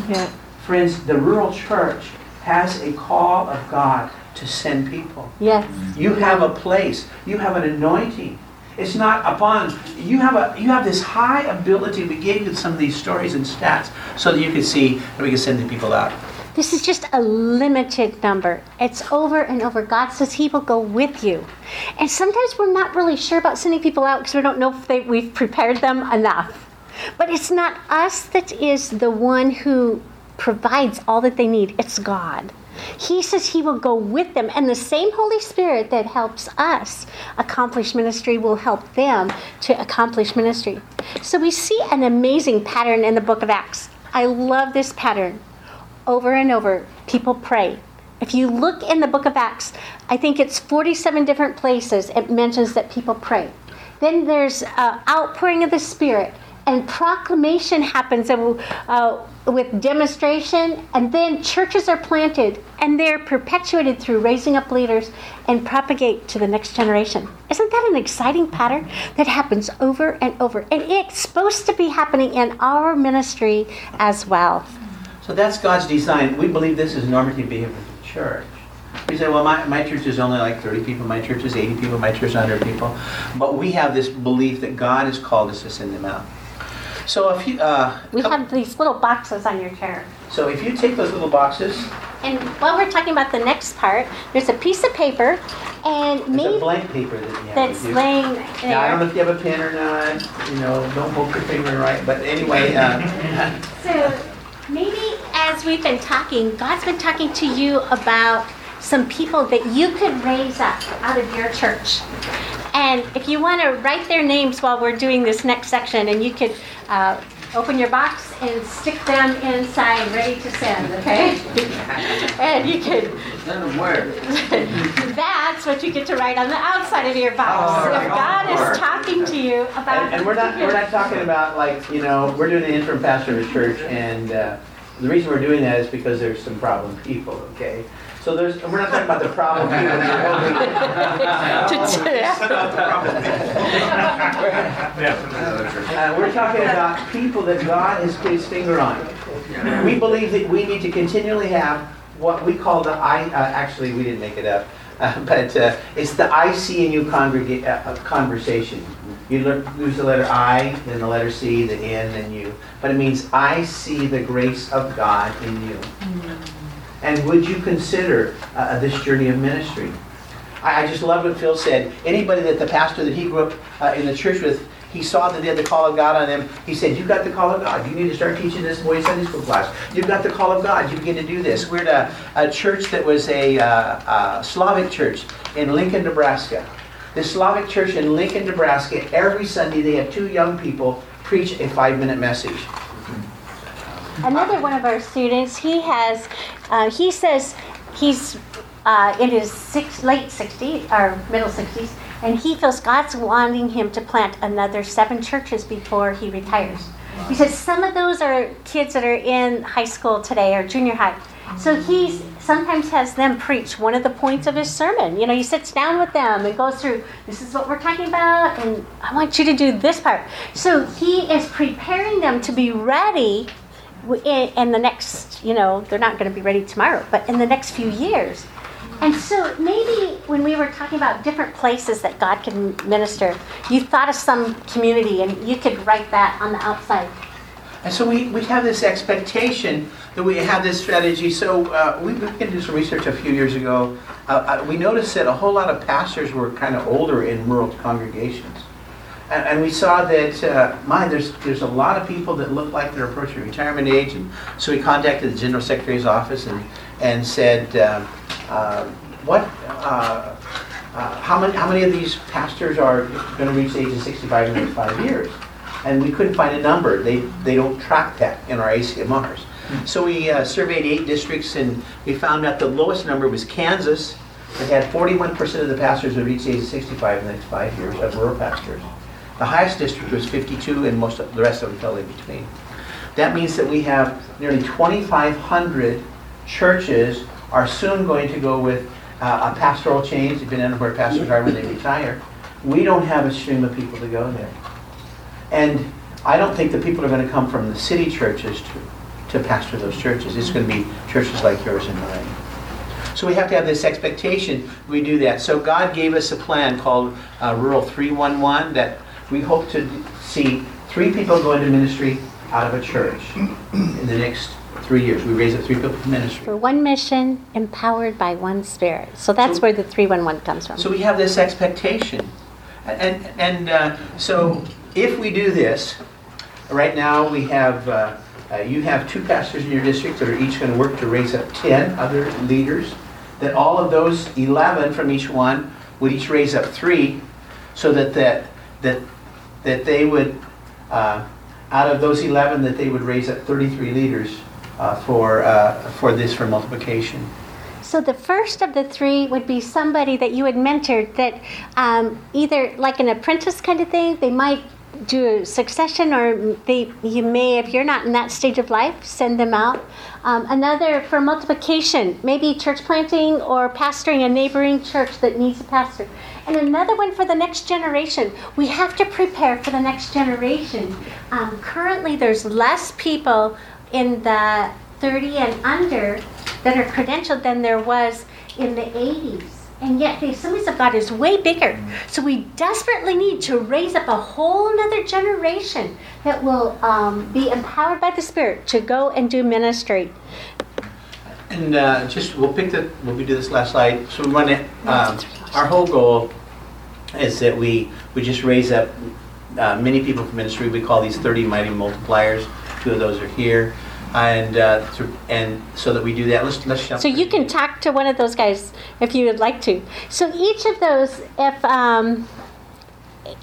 Yeah. Friends, the rural church has a call of God to send people. Yes. Mm-hmm. You have a place. You have an anointing. It's not upon you have a you have this high ability. We gave you some of these stories and stats so that you can see that we can send the people out. This is just a limited number. It's over and over. God says He will go with you. And sometimes we're not really sure about sending people out because we don't know if they, we've prepared them enough. But it's not us that is the one who provides all that they need, it's God. He says He will go with them, and the same Holy Spirit that helps us accomplish ministry will help them to accomplish ministry. So we see an amazing pattern in the book of Acts. I love this pattern over and over, people pray. If you look in the book of Acts, I think it's 47 different places it mentions that people pray. Then there's uh, outpouring of the Spirit, and proclamation happens uh, with demonstration, and then churches are planted, and they're perpetuated through raising up leaders and propagate to the next generation. Isn't that an exciting pattern that happens over and over? And it's supposed to be happening in our ministry as well. So that's God's design. We believe this is normative behavior of the church. We say, well, my, my church is only like 30 people, my church is 80 people, my church is 100 people. But we have this belief that God has called us to send them out. So if you, uh, We couple- have these little boxes on your chair. so if you take those little boxes, And while we're talking about the next part, there's a piece of paper and it's a maybe blank paper that you have that's with you. laying Now, I don't know there. if you have a pen or not, you know, don't poke your finger right, but anyway, uh, So maybe as we've been talking, God's been talking to you about some people that you could raise up out of your church. And if you want to write their names while we're doing this next section, and you could uh, open your box and stick them inside, ready to send, okay? <laughs> and you could. Send them where? that's what you get to write on the outside of your box. Oh, if God is talking to you about. And, and we're not we're not talking about like you know we're doing the interim pastor of a church, and uh, the reason we're doing that is because there's some problem people. Okay, so there's we're not talking about the problem <laughs> people. Uh, we're talking about people that God has put His finger on. We believe that we need to continually have what we call the I. Uh, actually, we didn't make it up, uh, <laughs> but uh, it's the I C and you congrega- uh, uh, conversation. You lear- lose the letter I, then the letter C, the N, then you. But it means I see the grace of God in you. And would you consider uh, this journey of ministry? I, I just love what Phil said. Anybody that the pastor that he grew up uh, in the church with, he saw that they had the call of God on them. He said, "You've got the call of God. You need to start teaching this boy Sunday school class. You've got the call of God. You begin to do this." We're at a, a church that was a, uh, uh Slavic church in Lincoln, Nebraska. The Slavic church in Lincoln, Nebraska. Every Sunday they have two young people preach a five-minute message. Another one of our students, he has, uh, he says he's uh, in his six, late 60s or middle 60s, and he feels God's wanting him to plant another seven churches before he retires. He says some of those are kids that are in high school today or junior high. So he sometimes has them preach one of the points of his sermon. You know, he sits down with them and goes through, this is what we're talking about, and I want you to do this part. So he is preparing them to be ready in the next, you know, they're not going to be ready tomorrow, but in the next few years. And so maybe when we were talking about different places that God can minister, you thought of some community and you could write that on the outside. And so we, we have this expectation that we have this strategy. So uh, we, we to do some research a few years ago. Uh, uh, we noticed that a whole lot of pastors were kind of older in rural congregations. And, and we saw that, uh, my, there's, there's a lot of people that look like they're approaching retirement age. And so we contacted the General Secretary's office and, and said, uh, uh, what, uh, uh, how, many, how many of these pastors are going to reach the age of 65 in the next five years? And we couldn't find a number. They, they don't track that in our ACMRs. So we uh, surveyed eight districts and we found out the lowest number was Kansas. It had 41% of the pastors would reach the age of 65 in the next five years of rural pastors. The highest district was 52 and most of the rest of them fell in between. That means that we have nearly 2,500 churches are soon going to go with uh, a pastoral change, depending on where pastors are when they retire. We don't have a stream of people to go there. And I don't think the people are going to come from the city churches to, to pastor those churches. It's going to be churches like yours and mine. So we have to have this expectation we do that. So God gave us a plan called uh, Rural 311 that we hope to see three people go into ministry out of a church in the next three years. We raise up three people for ministry. For one mission, empowered by one spirit. So that's So- where the 311 comes from. So we have this expectation. And, and uh, so if we do this, right now we have, uh, uh, you have two pastors in your district that are each going to work to raise up 10 other leaders, that all of those 11 from each one would each raise up three, so that, that, that, that they would, uh, out of those 11, that they would raise up 33 leaders uh, for, uh, for this, for multiplication. So the first of the three would be somebody that you had mentored that um, either like an apprentice kind of thing, they might do a succession or they you may if you're not in that stage of life send them out um, another for multiplication maybe church planting or pastoring a neighboring church that needs a pastor and another one for the next generation we have to prepare for the next generation um, currently there's less people in the 30 and under that are credentialed than there was in the 80s. And yet the Assemblies of God is way bigger. So we desperately need to raise up a whole nother generation that will um, be empowered by the Spirit to go and do ministry. And uh, just, we'll pick the, we'll do this last slide. So we want to, um, our whole goal is that we, we just raise up uh, many people for ministry. We call these 30 mighty multipliers. Two of those are here. And, uh, through- and so that we do that, let's, let's jump. So you can talk to one of those guys if you would like to. So each of those, if um,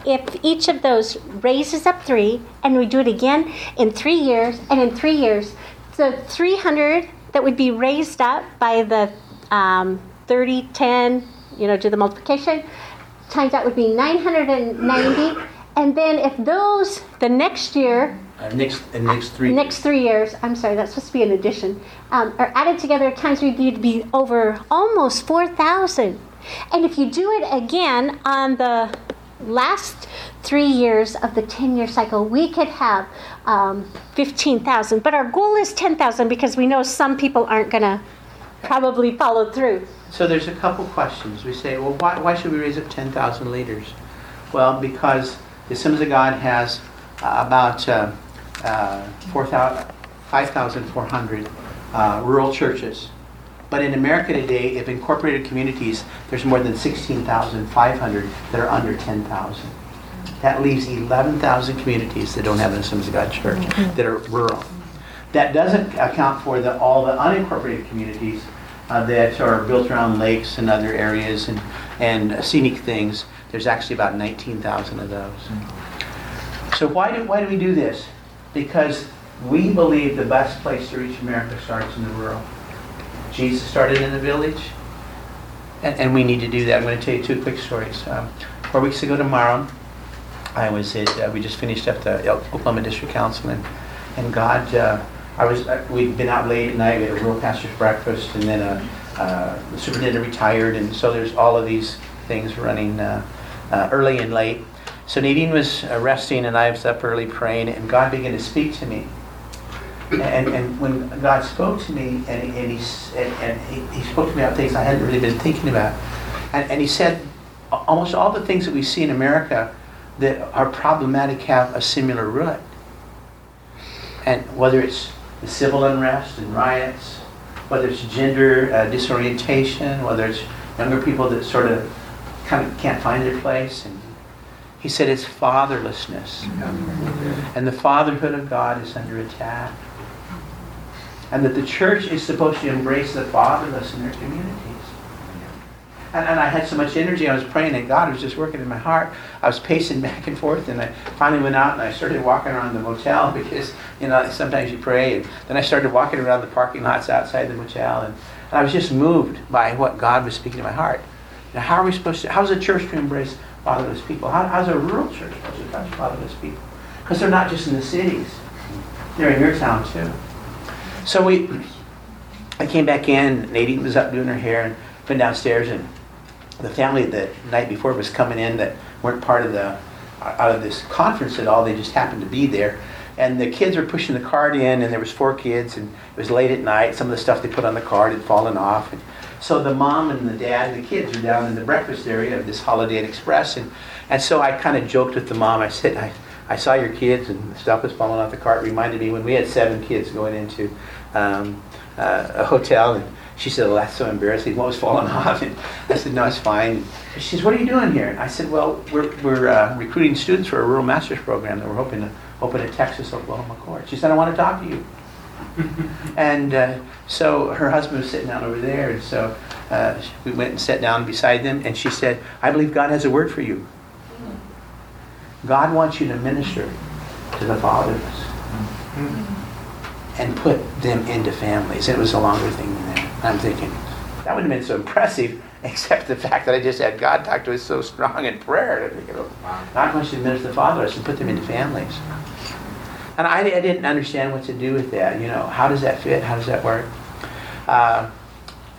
if each of those raises up three, and we do it again in three years, and in three years, the 300 that would be raised up by the um, 30, 10, you know, do the multiplication, times that would be 990. And then if those, the next year, Uh, Next, and next three. next three years, I'm sorry, that's supposed to be an addition, um, are added together times you'd be over almost 4,000. And if you do it again on the last three years of the 10 year cycle, we could have um, 15,000. But our goal is 10,000 because we know some people aren't going to probably followed through. So there's a couple questions. We say, well, why, why should we raise up 10,000 leaders? Well, because the Assemblies of God has uh, about uh, uh, 5,400 uh, rural churches. But in America today, if incorporated communities, there's more than 16,500 that are under 10,000. That leaves 11,000 communities that don't have an Assemblies of God church, that are rural. That doesn't account for the, all the unincorporated communities uh, that are built around lakes and other areas and, and scenic things. There's actually about 19,000 of those. So why do, why do we do this? Because we believe the best place to reach America starts in the rural. Jesus started in the village, and, and we need to do that. I'm going to tell you two quick stories. Um, four weeks ago tomorrow, I was at, uh, we just finished up the Oklahoma District Council, and, and God, uh, I was, uh, we'd been out late at night, we had a rural pastor's breakfast, and then uh, uh, the superintendent retired, and so there's all of these things running uh, uh, early and late. So Nadine was uh, resting, and I was up early praying, and God began to speak to me. And, and when God spoke to me, and, and, he, and, and he, he spoke to me about things I hadn't really been thinking about, and, and he said, almost all the things that we see in America that are problematic have a similar root. And whether it's the civil unrest and riots, whether it's gender uh, disorientation, whether it's younger people that sort of kind of can't find their place, and he said it's fatherlessness. And the fatherhood of God is under attack. And that the church is supposed to embrace the fatherless in their communities. And, and I had so much energy, I was praying, and God was just working in my heart. I was pacing <laughs> back and forth, and I finally went out and I started walking around the motel <laughs> because, you know, sometimes you pray. And then I started walking around the parking lots outside the motel, and, and I was just moved by what God was speaking to my heart. Now, how are we supposed to, how's a church to embrace fatherless people? How, how's a rural church supposed to touch fatherless people? Because they're not just in the cities, they're in your town too. So we, <clears throat> I came back in, Nadine was up doing her hair, and went downstairs, and the family the night before was coming in that weren't part of the, out of this conference at all, they just happened to be there. And the kids were pushing the cart in, and there was four kids, and it was late at night. Some of the stuff they put on the cart had fallen off. And so the mom and the dad and the kids were down in the breakfast area of this Holiday Inn Express. And, and so I kind of joked with the mom. I said, I, I saw your kids, and the stuff was falling off the cart. Reminded me when we had seven kids going into um, uh, a hotel. And she said, well, that's so embarrassing. What was falling <laughs> off? And I said, no, it's fine. And she says, what are you doing here? And I said, well, we're, we're uh, recruiting students for a rural master's program that we're hoping to open at Texas Oklahoma Court. She said, I want to talk to you. <laughs> and uh, so her husband was sitting down over there, and so uh, we went and sat down beside them, and she said, I believe God has a word for you. God wants you to minister to the fatherless and put them into families. It was a longer thing. I'm thinking, that would have been so impressive, <laughs> except the fact that I just had God talk to us so strong in prayer. I'm thinking, God wants you to minister to the fatherless and put them into families. And I, I didn't understand what to do with that. You know, how does that fit? How does that work? Uh,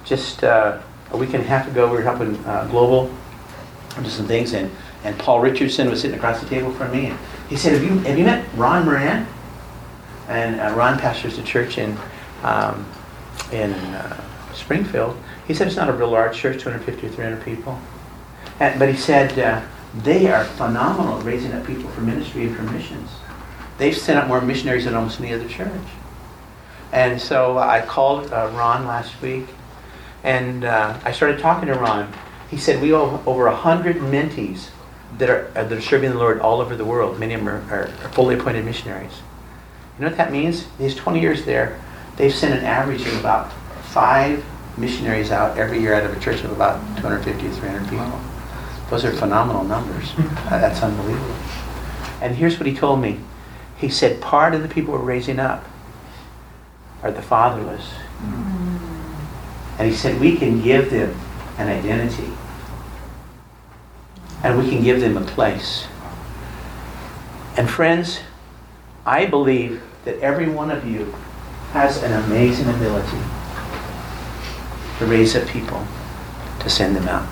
just uh, a week and a half ago, we were helping uh, Global do some things, and, and Paul Richardson was sitting across the table from me, and he said, "Have you have you met Ron Moran?" And uh, Ron pastors a church in um, in uh, Springfield. He said it's not a real large church, 250 or 300 people, and, but he said uh, they are phenomenal at raising up people for ministry and for missions. They've sent out more missionaries than almost any other church. And so I called uh, Ron last week, and uh, I started talking to Ron. He said we have over a hundred mentees that are uh, that are serving the Lord all over the world. Many of them are, are, are fully appointed missionaries. You know what that means? These 20 years there, they've sent an average of about five missionaries out every year out of a church of about 250 to 300 people. Those are phenomenal numbers. <laughs> Uh, that's unbelievable. And here's what he told me. He said part of the people we're raising up are the fatherless. And he said we can give them an identity. And we can give them a place. And friends, I believe that every one of you has an amazing ability to raise up people, to send them out.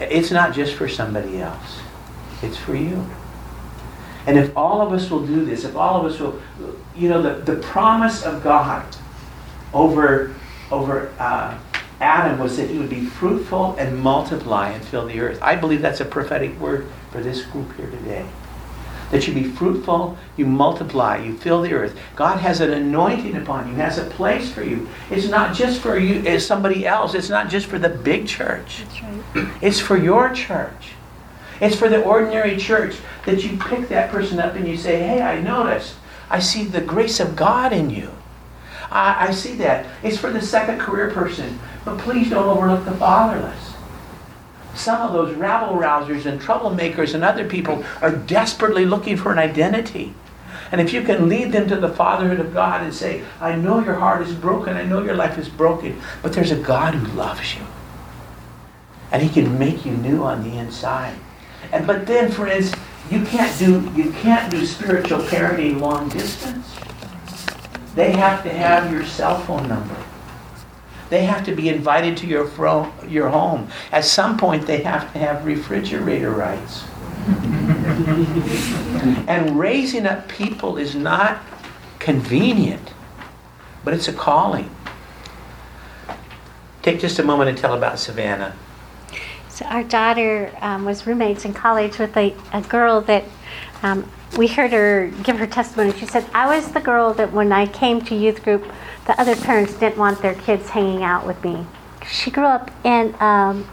It's not just for somebody else, it's for you. And if all of us will do this, if all of us will, you know, the, the promise of God over, over uh, Adam was that he would be fruitful and multiply and fill the earth. I believe that's a prophetic word for this group here today. That you be fruitful, you multiply, you fill the earth. God has an anointing upon you, has a place for you. It's not just for you as somebody else. It's not just for the big church. That's right. <clears throat> It's for your church. It's for the ordinary church that you pick that person up and you say, Hey, I noticed. I see the grace of God in you. I, I see that. It's for the second career person. But please don't overlook the fatherless. Some of those rabble rousers and troublemakers and other people are desperately looking for an identity. And if you can lead them to the fatherhood of God and say, I know your heart is broken, I know your life is broken, but there's a God who loves you. And he can make you new on the inside. And but then, friends, you can't do you can't do spiritual parenting long distance. They have to have your cell phone number. They have to be invited to your fro- your home. At some point, they have to have refrigerator rights. <laughs> and raising up people is not convenient, but it's a calling. Take just a moment and tell about Savannah. So our daughter um, was roommates in college with a, a girl that um, we heard her give her testimony. She said, I was the girl that when I came to youth group, the other parents didn't want their kids hanging out with me. She grew up in a um,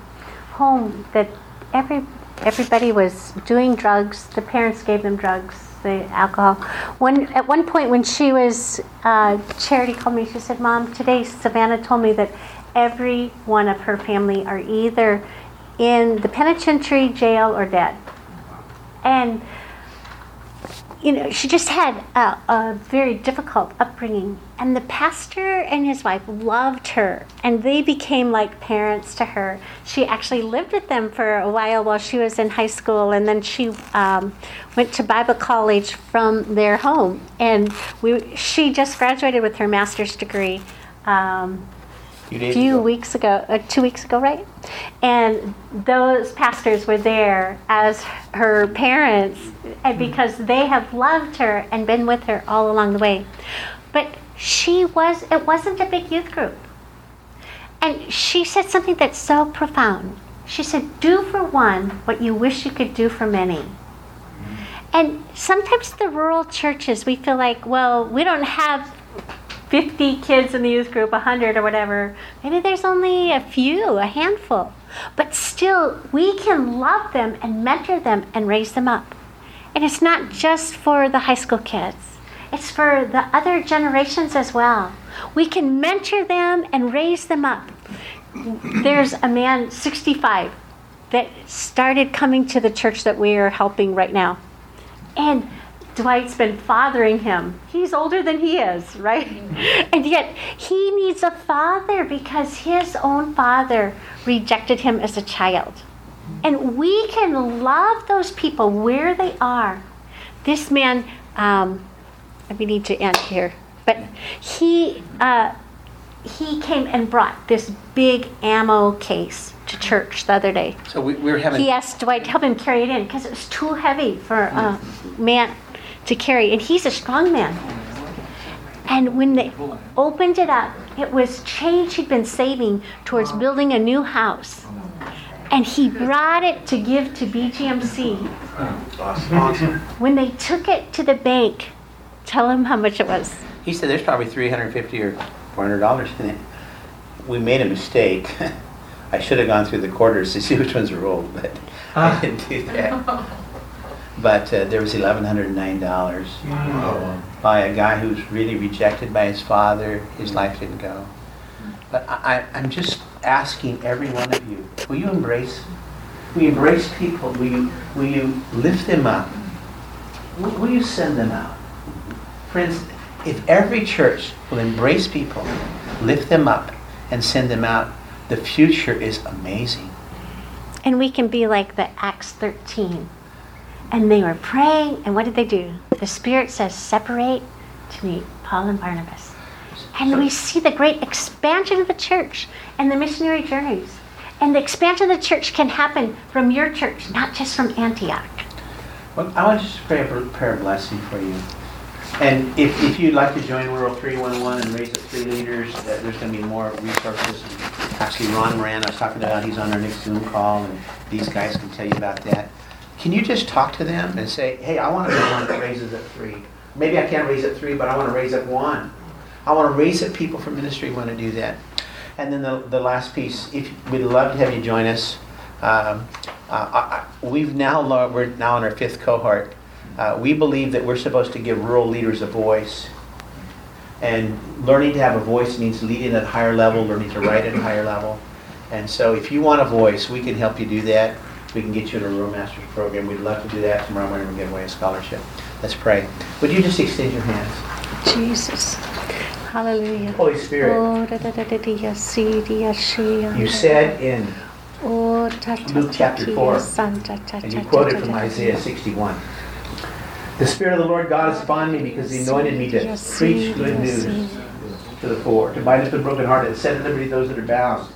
home that every everybody was doing drugs. The parents gave them drugs, the alcohol. One at one point when she was uh, Charity called me. She said, "Mom, today Savannah told me that every one of her family are either in the penitentiary, jail, or dead." And you know, she just had a, a, very difficult upbringing. And the pastor and his wife loved her, and they became like parents to her. She actually lived with them for a while while she was in high school, and then she um, went to Bible college from their home. And we, she just graduated with her master's degree. Um, a few ago. weeks ago, uh, two weeks ago, right? And those pastors were there as her parents and because they have loved her and been with her all along the way. But she was, it wasn't a big youth group. And she said something that's so profound. She said, Do for one what you wish you could do for many. And sometimes the rural churches, we feel like, well, we don't have 50 kids in the youth group, 100 or whatever. Maybe there's only a few, a handful. But still, we can love them and mentor them and raise them up. And it's not just for the high school kids, it's for the other generations as well. We can mentor them and raise them up. There's a man, 65, that started coming to the church that we are helping right now. And Dwight's been fathering him. He's older than he is, right? And yet he needs a father because his own father rejected him as a child. And we can love those people where they are. This man, um, we need to end here, but he uh, he came and brought this big ammo case to church the other day. So we, we're having. He asked Dwight to help him carry it in because it was too heavy for a man to carry, and he's a strong man. And when they opened it up, it was change he'd been saving towards building a new house. And he brought it to give to BGMC. When they took it to the bank, tell him how much it was. He said there's probably 350 or 400 dollars in it. We made a mistake. <laughs> I should have gone through the quarters to see which ones were old, but I ah. didn't do that. But uh, there was $1,109 by a guy who was really rejected by his father. His life didn't go. But I, I, I'm just asking every one of you, will you embrace? Will you embrace people? Will you, will you lift them up? Will, will you send them out? Friends, if every church will embrace people, lift them up, and send them out, the future is amazing. And we can be like the Acts 13. And they were praying, and what did they do? The Spirit says, separate to meet Paul and Barnabas. And we see the great expansion of the church and the missionary journeys. And the expansion of the church can happen from your church, not just from Antioch. Well, I want to just pray a prayer blessing for you. And if, if you'd like to join Rural 311 and raise up three leaders, uh, there's going to be more resources. Actually, Ron Moran, I was talking about, he's on our next Zoom call, and these guys can tell you about that. Can you just talk to them and say, hey, I want to be one that raises up three? Maybe I can't raise up three, but I want to raise up one. I want to raise up people for ministry want to do that. And then the, the last piece, if we'd love to have you join us. Um, uh, I, we've now we're now in our fifth cohort. Uh, we believe that we're supposed to give rural leaders a voice. And learning to have a voice means leading at a higher level, learning to write at a higher level. And so if you want a voice, we can help you do that. We can get you in a Rural Masters program. We'd love to do that. Tomorrow morning we'll give away a scholarship. Let's pray. Would you just extend your hands? Jesus. Hallelujah. Holy Spirit, Oh, you said in, Luke chapter four, san, ta, ta, and you quoted from Isaiah 61. The Spirit of the Lord God is upon me because He anointed me to preach good news to the poor, to bind up the brokenhearted, set at liberty those that are bound.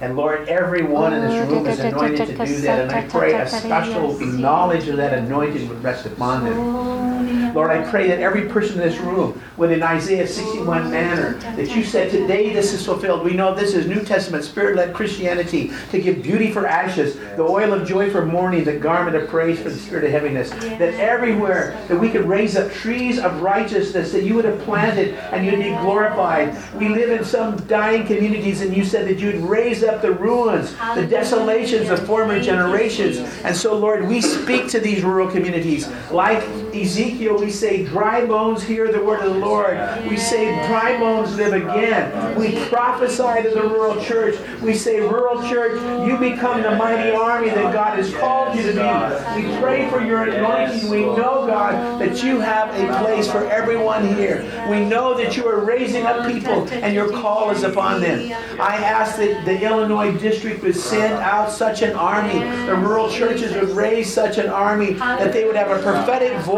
And Lord, everyone in this room is anointed to do that, and I pray a special knowledge of that anointing would rest upon them. Lord, I pray that every person in this room would, in Isaiah 61 manner, that you said, Today this is fulfilled. We know this is New Testament, Spirit led Christianity, to give beauty for ashes, the oil of joy for mourning, the garment of praise for the spirit of heaviness. That everywhere that we could raise up trees of righteousness that you would have planted and you'd be glorified. We live in some dying communities, and you said that you'd raise up the ruins, the desolations of former generations. And so, Lord, we speak to these rural communities. Like Ezekiel, we say, Dry bones hear the word of the Lord. We say, Dry bones live again. We prophesy to the rural church. We say, Rural church, you become the mighty army that God has called you to be. We pray for your anointing. We know, God, that you have a place for everyone here. We know that you are raising up people and your call is upon them. I ask that the Illinois district would send out such an army, the rural churches would raise such an army, that they would have a prophetic voice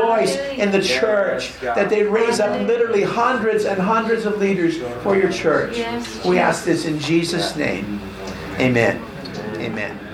in the church, that they'd raise up literally hundreds and hundreds of leaders for your church. We ask this in Jesus' name. Amen. Amen.